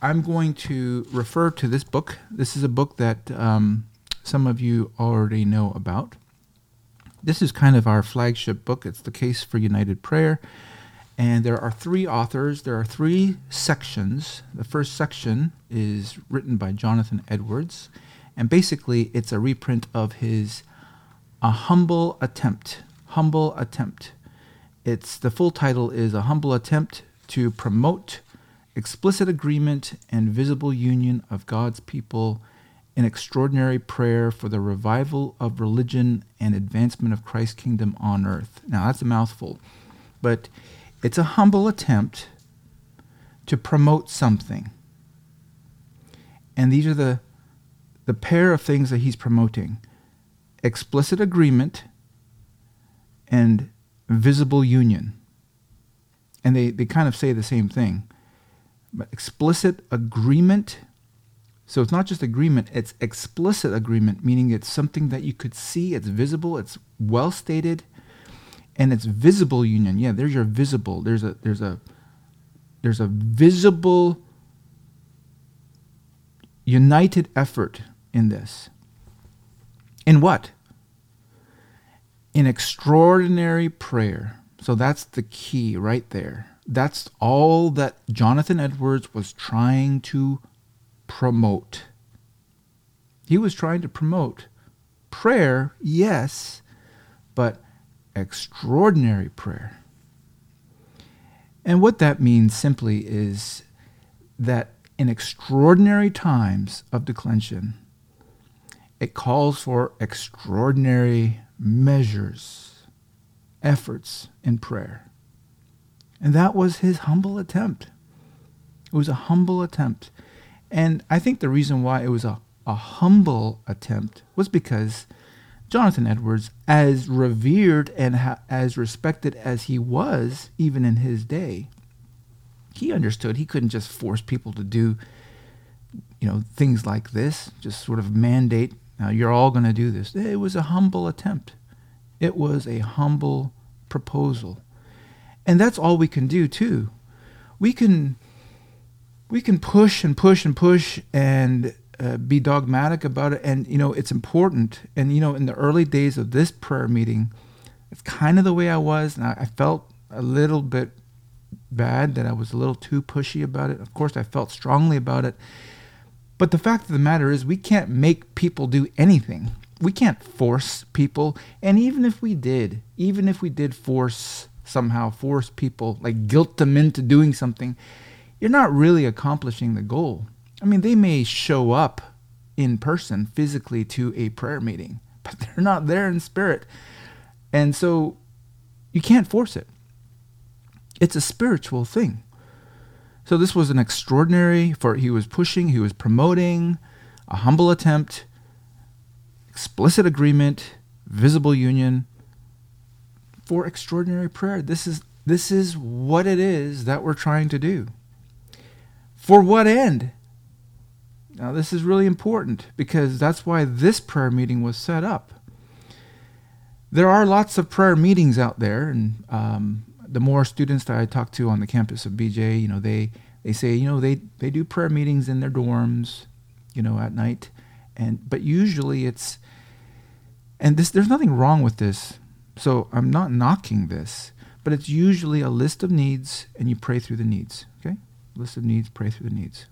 I'm going to refer to this book. This is a book that um, some of you already know about. This is kind of our flagship book. It's The Case for United Prayer. And there are three authors, there are three sections. The first section is written by Jonathan Edwards. And basically, it's a reprint of his A Humble Attempt. Humble Attempt. It's the full title is A Humble Attempt to Promote explicit agreement and visible union of God's people in extraordinary prayer for the revival of religion and advancement of Christ's kingdom on earth. Now, that's a mouthful, but it's a humble attempt to promote something. And these are the, the pair of things that he's promoting explicit agreement and visible union. And they, they kind of say the same thing explicit agreement. So it's not just agreement, it's explicit agreement, meaning it's something that you could see, it's visible, it's well stated, and it's visible union. Yeah, there's your visible. There's a there's a there's a visible united effort in this. In what? In extraordinary prayer. So that's the key right there that's all that Jonathan Edwards was trying to promote. He was trying to promote prayer, yes, but extraordinary prayer. And what that means simply is that in extraordinary times of declension, it calls for extraordinary measures, efforts in prayer. And that was his humble attempt. It was a humble attempt. And I think the reason why it was a, a humble attempt was because Jonathan Edwards, as revered and ha- as respected as he was, even in his day, he understood he couldn't just force people to do, you know, things like this, just sort of mandate, now you're all going to do this. It was a humble attempt. It was a humble proposal. And that's all we can do too. We can we can push and push and push and uh, be dogmatic about it and you know it's important and you know in the early days of this prayer meeting it's kind of the way I was and I, I felt a little bit bad that I was a little too pushy about it. Of course, I felt strongly about it. But the fact of the matter is, we can't make people do anything. We can't force people. And even if we did, even if we did force somehow force people, like guilt them into doing something, you're not really accomplishing the goal. I mean, they may show up in person physically to a prayer meeting, but they're not there in spirit. And so you can't force it. It's a spiritual thing. So this was an extraordinary for he was pushing, he was promoting a humble attempt, explicit agreement, visible union, for extraordinary prayer. This is this is what it is that we're trying to do. For what end? Now this is really important because that's why this prayer meeting was set up. There are lots of prayer meetings out there, and um, the more students that I talk to on the campus of BJ, you know, they they say, you know, they they do prayer meetings in their dorms, you know, at night, and but usually it's and this there's nothing wrong with this so I'm not knocking this, but it's usually a list of needs and you pray through the needs. Okay? List of needs, pray through the needs.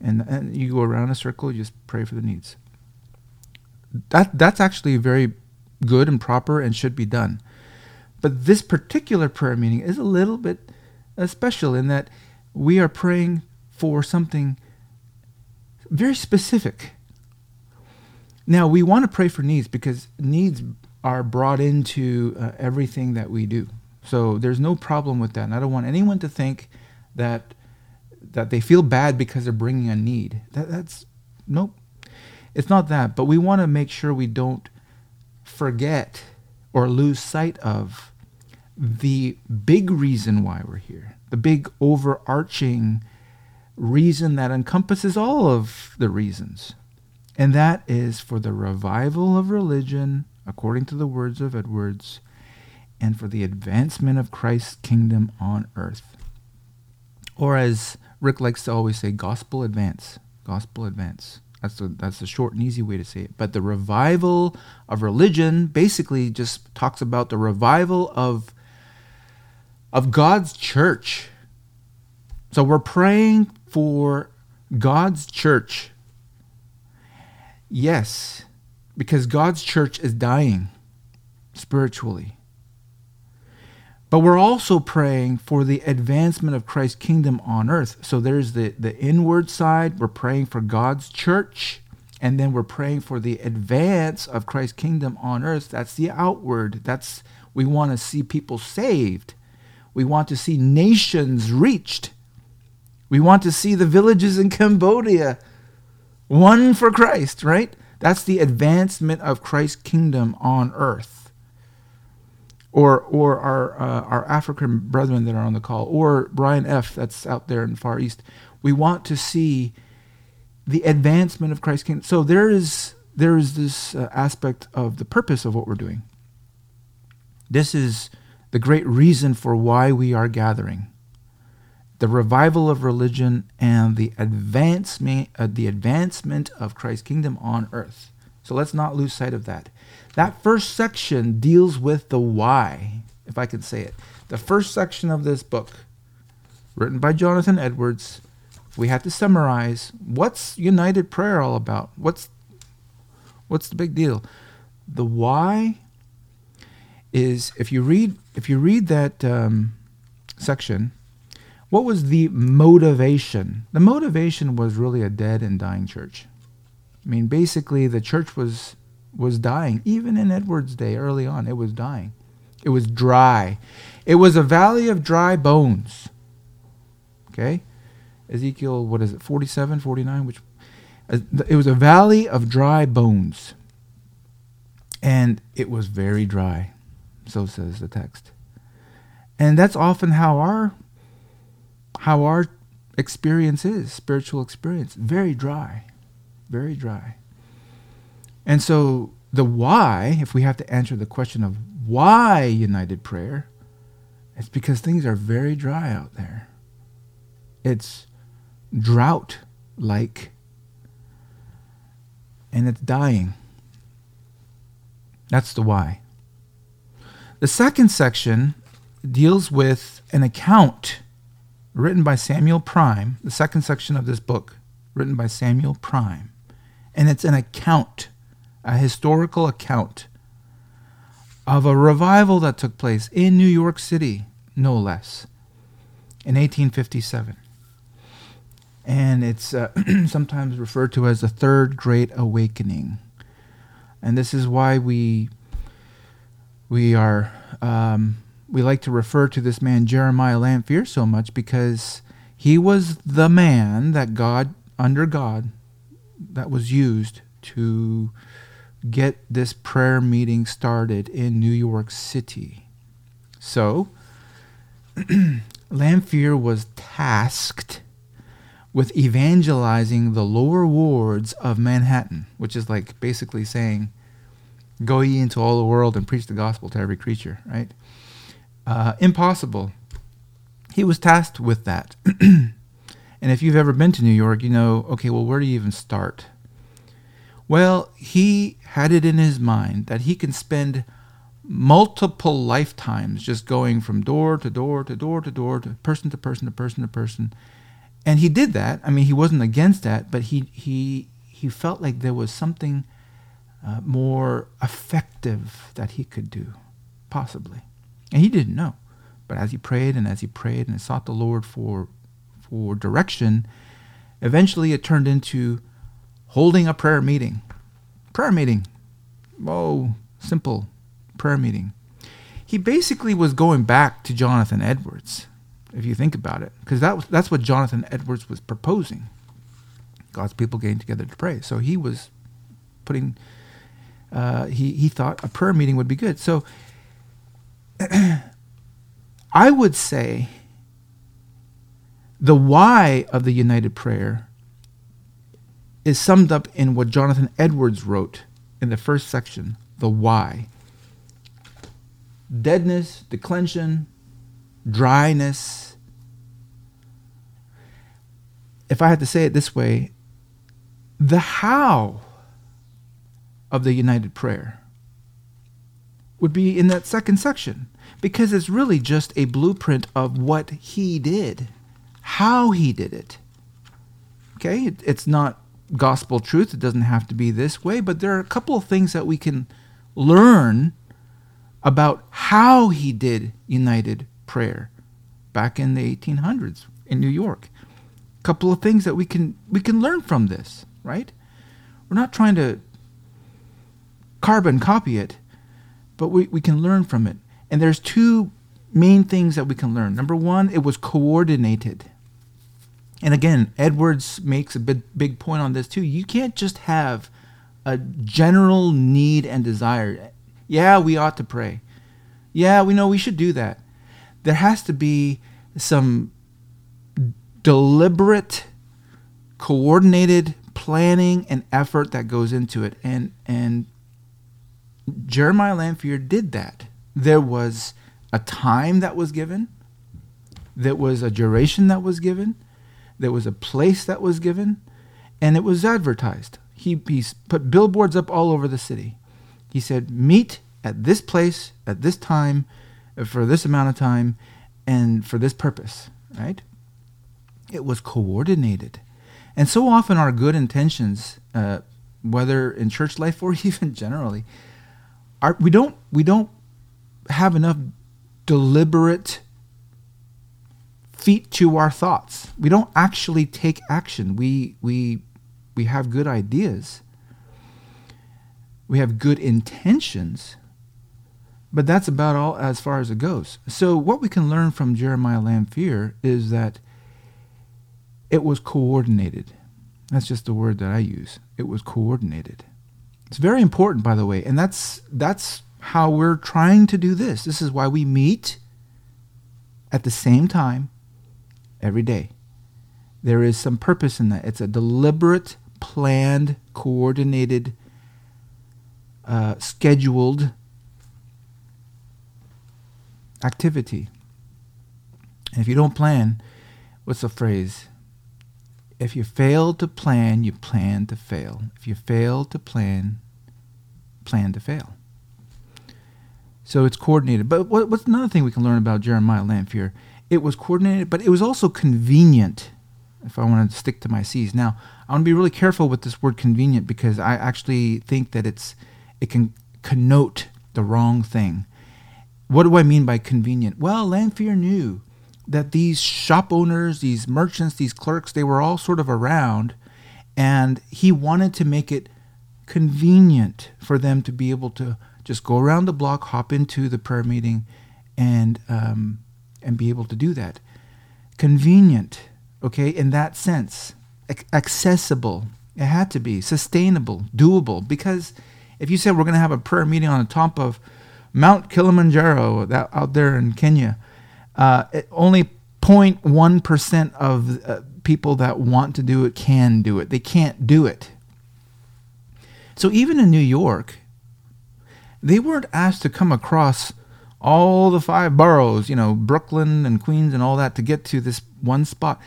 And, and you go around a circle, you just pray for the needs. That that's actually very good and proper and should be done. But this particular prayer meeting is a little bit uh, special in that we are praying for something very specific. Now, we want to pray for needs because needs are brought into uh, everything that we do. So there's no problem with that. And I don't want anyone to think that that they feel bad because they're bringing a need. That, that's nope. It's not that, but we want to make sure we don't forget or lose sight of the big reason why we're here. The big overarching reason that encompasses all of the reasons. And that is for the revival of religion according to the words of Edwards, and for the advancement of Christ's kingdom on earth. Or as Rick likes to always say gospel advance, gospel advance. That's the that's the short and easy way to say it. But the revival of religion basically just talks about the revival of of God's church. So we're praying for God's church. Yes, because God's church is dying spiritually. But we're also praying for the advancement of Christ's kingdom on earth. So there's the, the inward side. We're praying for God's church. And then we're praying for the advance of Christ's kingdom on earth. That's the outward. That's we want to see people saved. We want to see nations reached. We want to see the villages in Cambodia won for Christ, right? That's the advancement of Christ's kingdom on earth or or our uh, our African brethren that are on the call, or Brian F. that's out there in the Far East. We want to see the advancement of Christ's kingdom. So there is there is this uh, aspect of the purpose of what we're doing. This is the great reason for why we are gathering. The revival of religion and the advancement, uh, the advancement of Christ's kingdom on earth. So let's not lose sight of that. That first section deals with the why, if I can say it. The first section of this book, written by Jonathan Edwards, we have to summarize what's united prayer all about? What's what's the big deal? The why is if you read if you read that um, section, what was the motivation? The motivation was really a dead and dying church. I mean, basically, the church was was dying. Even in Edward's day, early on, it was dying. It was dry. It was a valley of dry bones. Okay? Ezekiel, what is it, 47, 49? Which, uh, it was a valley of dry bones. And it was very dry. So says the text. And that's often how our how our experience is, spiritual experience. Very dry. Very dry. And so the why, if we have to answer the question of why united prayer, it's because things are very dry out there. It's drought like, and it's dying. That's the why. The second section deals with an account written by Samuel Prime, the second section of this book, written by Samuel Prime. And it's an account a historical account of a revival that took place in New York City, no less, in 1857. And it's uh, sometimes referred to as the Third Great Awakening. And this is why we we are um, we like to refer to this man Jeremiah Lanphier so much because he was the man that God under God that was used to get this prayer meeting started in New York City. So, Lanphier was tasked with evangelizing the lower wards of Manhattan, which is like basically saying, Go ye into all the world and preach the gospel to every creature, right? Uh, impossible. He was tasked with that. and if you've ever been to New York, you know, okay, well, where do you even start? Well, he had it in his mind that he can spend multiple lifetimes just going from door to door to door to door to person to person to person to person. And he did that. I mean, he wasn't against that, but he he he felt like there was something uh, more effective that he could do, possibly, and he didn't know. But as he prayed and as he prayed and sought the Lord for for direction, eventually it turned into holding a prayer meeting. Prayer meeting. Oh, simple prayer meeting. He basically was going back to Jonathan Edwards, if you think about it, because that that's what Jonathan Edwards was proposing. God's people getting together to pray. So he was putting, uh, he, he thought a prayer meeting would be good. So I would say the why of the united prayer is summed up in what Jonathan Edwards wrote in the first section, the why. Deadness, declension, dryness. if I had to say it this way, the how of the united prayer would be in that second section because it's really just a blueprint of what he did, how he did it. Okay, it, it's not gospel truth. It doesn't have to be this way, but there are a couple of things that we can learn about how he did united prayer back in the 1800s in New York. A couple of things that we can we can learn from this, right? We're not trying to carbon copy it, but we, we can learn from it. And there's two main things that we can learn. Number one, it was coordinated. And again, Edwards makes a big, big point on this too. You can't just have a general need and desire. Yeah, we ought to pray. Yeah, we know we should do that. There has to be some deliberate, coordinated planning and effort that goes into it. And and Jeremiah Lanphier did that. There was a time that was given. There was a duration that was given there was a place that was given, and it was advertised. He, he put billboards up all over the city. He said, Meet at this place, at this time, uh, for this amount of time, and for this purpose, right? It was coordinated. And so often our good intentions, uh, whether in church life or even generally, are, we don't we don't have enough deliberate feet to our thoughts. We don't actually take action. We we we have good ideas. We have good intentions. But that's about all as far as it goes. So what we can learn from Jeremiah Lanphier is that it was coordinated. That's just the word that I use. It was coordinated. It's very important, by the way, and that's that's how we're trying to do this. This is why we meet at the same time every day. There is some purpose in that. It's a deliberate, planned, coordinated, uh, scheduled activity. And if you don't plan, what's the phrase? If you fail to plan, you plan to fail. If you fail to plan, plan to fail. So it's coordinated. But what, what's another thing we can learn about Jeremiah Lanphier? it was coordinated, but it was also convenient. If I want to stick to my C's now, I want to be really careful with this word convenient because I actually think that it's it can connote the wrong thing. What do I mean by convenient? Well, Lanphier knew that these shop owners, these merchants, these clerks, they were all sort of around, and he wanted to make it convenient for them to be able to just go around the block, hop into the prayer meeting, and um, and be able to do that. Convenient, okay, in that sense. Accessible. It had to be sustainable, doable. Because if you said we're going to have a prayer meeting on the top of Mount Kilimanjaro that out there in Kenya, uh, it, only 0.1% of uh, people that want to do it can do it. They can't do it. So even in New York, they weren't asked to come across all the five boroughs, you know, Brooklyn and Queens and all that to get to this one spot.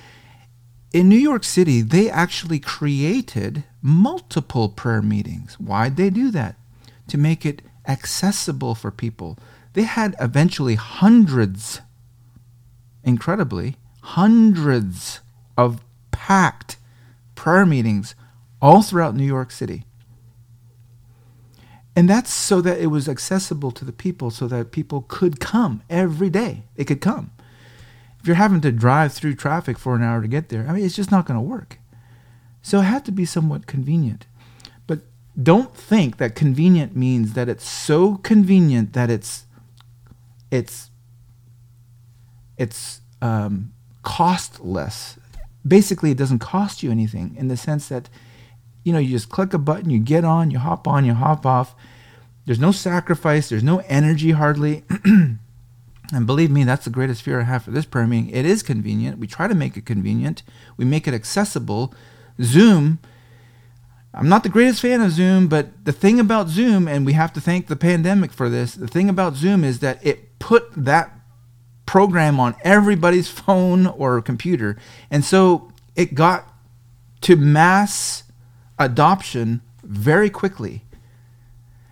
In New York City, they actually created multiple prayer meetings. Why'd they do that? To make it accessible for people. They had eventually hundreds, incredibly, hundreds of packed prayer meetings all throughout New York City. And that's so that it was accessible to the people so that people could come every day. They could come. If you're having to drive through traffic for an hour to get there, I mean, it's just not going to work. So it had to be somewhat convenient. But don't think that convenient means that it's so convenient that it's it's it's um, costless. Basically, it doesn't cost you anything in the sense that you know, you just click a button, you get on, you hop on, you hop off. There's no sacrifice, there's no energy hardly. and believe me, that's the greatest fear I have for this prayer meeting. It is convenient. We try to make it convenient, we make it accessible. Zoom, I'm not the greatest fan of Zoom, but the thing about Zoom, and we have to thank the pandemic for this, the thing about Zoom is that it put that program on everybody's phone or computer. And so it got to mass adoption very quickly.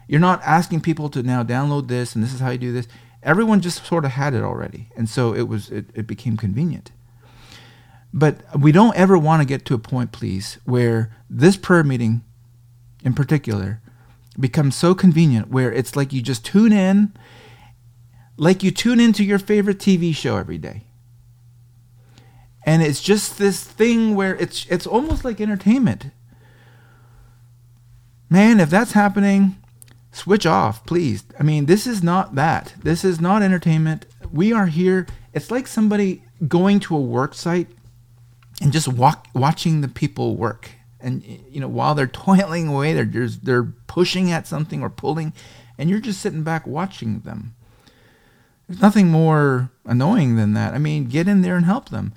You're not asking people to now download this and this is how you do this. Everyone just sort of had it already. And so it was it, it became convenient. But we don't ever want to get to a point, please, where this prayer meeting in particular becomes so convenient where it's like you just tune in like you tune into your favorite TV show every day. And it's just this thing where it's it's almost like entertainment. Man, if that's happening, switch off, please. I mean, this is not that. This is not entertainment. We are here. It's like somebody going to a work site and just walk, watching the people work. And you know, while they're toiling away, they're just, they're pushing at something or pulling, and you're just sitting back watching them. There's nothing more annoying than that. I mean, get in there and help them.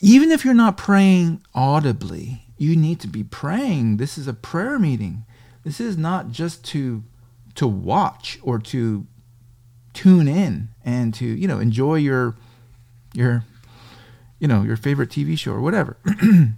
Even if you're not praying audibly, you need to be praying. This is a prayer meeting. This is not just to to watch or to tune in and to, you know, enjoy your your you know, your favorite TV show or whatever.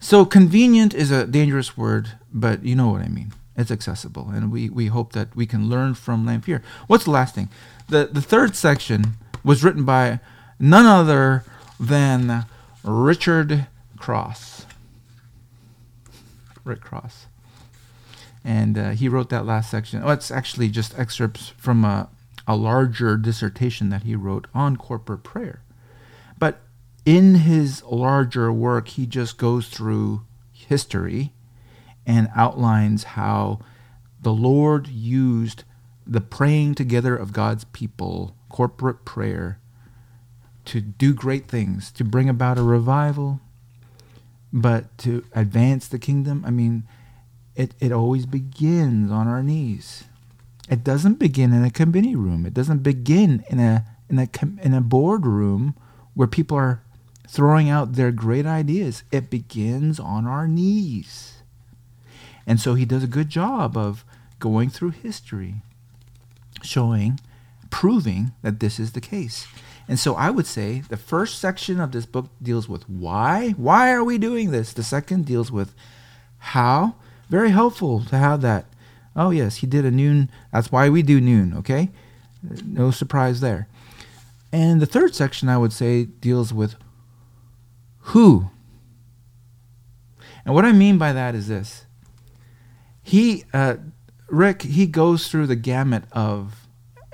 so convenient is a dangerous word, but you know what I mean. It's accessible, and we, we hope that we can learn from Lanphier. What's the last thing? The, the third section was written by none other than Richard Cross. Rick Cross. And uh, he wrote that last section. Oh, it's actually just excerpts from a, a larger dissertation that he wrote on corporate prayer. But in his larger work, he just goes through history and outlines how the Lord used the praying together of God's people, corporate prayer, to do great things, to bring about a revival, but to advance the kingdom. I mean, it, it always begins on our knees. It doesn't begin in a committee room. It doesn't begin in a in a in a boardroom where people are throwing out their great ideas. It begins on our knees. And so he does a good job of going through history, showing, proving that this is the case. And so I would say the first section of this book deals with why. Why are we doing this? The second deals with how. Very helpful to have that. Oh, yes, he did a noon. That's why we do noon, okay? No surprise there. And the third section, I would say, deals with who. And what I mean by that is this he uh, Rick he goes through the gamut of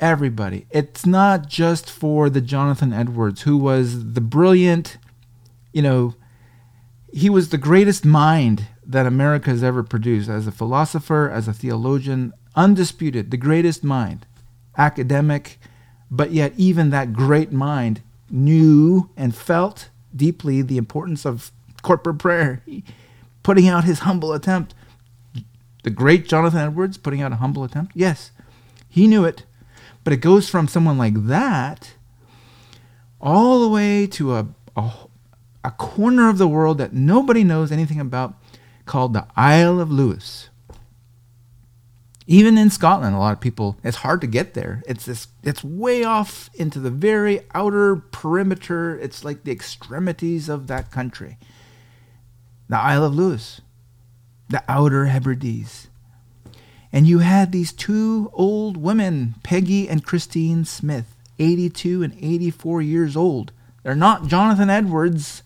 everybody. It's not just for the Jonathan Edwards who was the brilliant, you know, he was the greatest mind that America has ever produced as a philosopher, as a theologian, undisputed, the greatest mind, academic, but yet even that great mind knew and felt deeply the importance of corporate prayer, putting out his humble attempt the great Jonathan Edwards putting out a humble attempt? Yes, he knew it. But it goes from someone like that all the way to a, a, a corner of the world that nobody knows anything about called the Isle of Lewis. Even in Scotland, a lot of people, it's hard to get there. It's this, it's way off into the very outer perimeter. It's like the extremities of that country. The Isle of Lewis the Outer Hebrides. And you had these two old women, Peggy and Christine Smith, 82 and 84 years old. They're not Jonathan Edwards,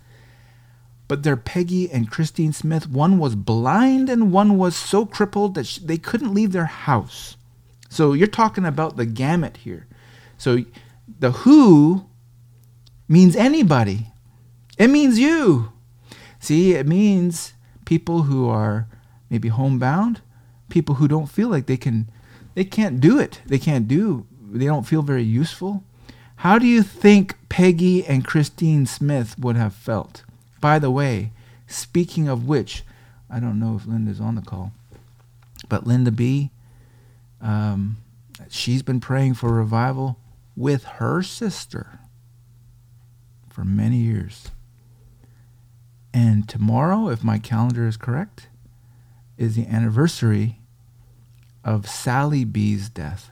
but they're Peggy and Christine Smith. One was blind and one was so crippled that she, they couldn't leave their house. So you're talking about the gamut here. So the who means anybody. It means you. See, it means people who are maybe homebound, people who don't feel like they can, they can't do it. They can't do, they don't feel very useful. How do you think Peggy and Christine Smith would have felt? By the way, speaking of which, I don't know if Linda's on the call, but Linda B, um, she's been praying for revival with her sister for many years. And tomorrow, if my calendar is correct, is the anniversary of Sally B's death.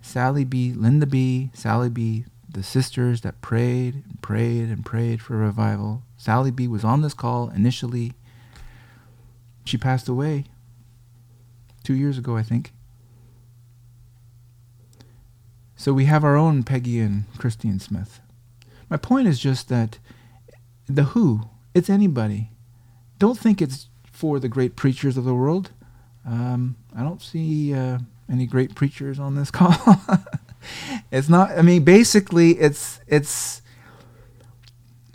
Sally B, Linda B, Sally B, the sisters that prayed and prayed and prayed for revival. Sally B was on this call initially. She passed away two years ago, I think. So we have our own Peggy and Christine Smith. My point is just that the who, it's anybody. Don't think it's for the great preachers of the world. Um, I don't see uh, any great preachers on this call. it's not. I mean, basically, it's it's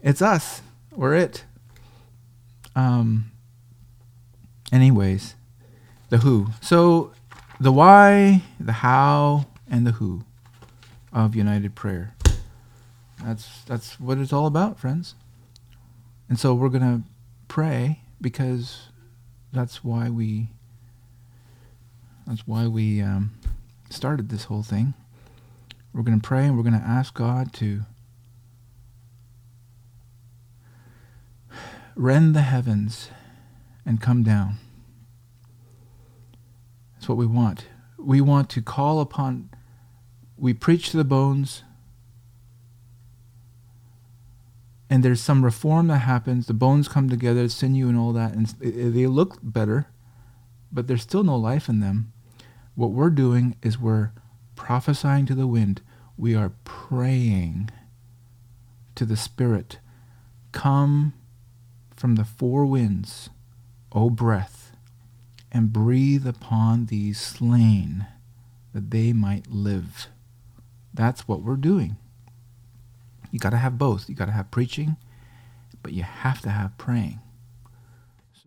it's us. We're it. Um. Anyways, the who. So the why, the how, and the who of United Prayer. That's that's what it's all about, friends. And so we're gonna pray because that's why we that's why we um, started this whole thing. We're going to pray and we're going to ask God to rend the heavens and come down. That's what we want. We want to call upon, we preach to the bones, and there's some reform that happens. The bones come together, sinew and all that, and they look better, but there's still no life in them. What we're doing is we're prophesying to the wind. We are praying to the Spirit. Come from the four winds, O breath, and breathe upon these slain that they might live. That's what we're doing. You got to have both. You got to have preaching, but you have to have praying.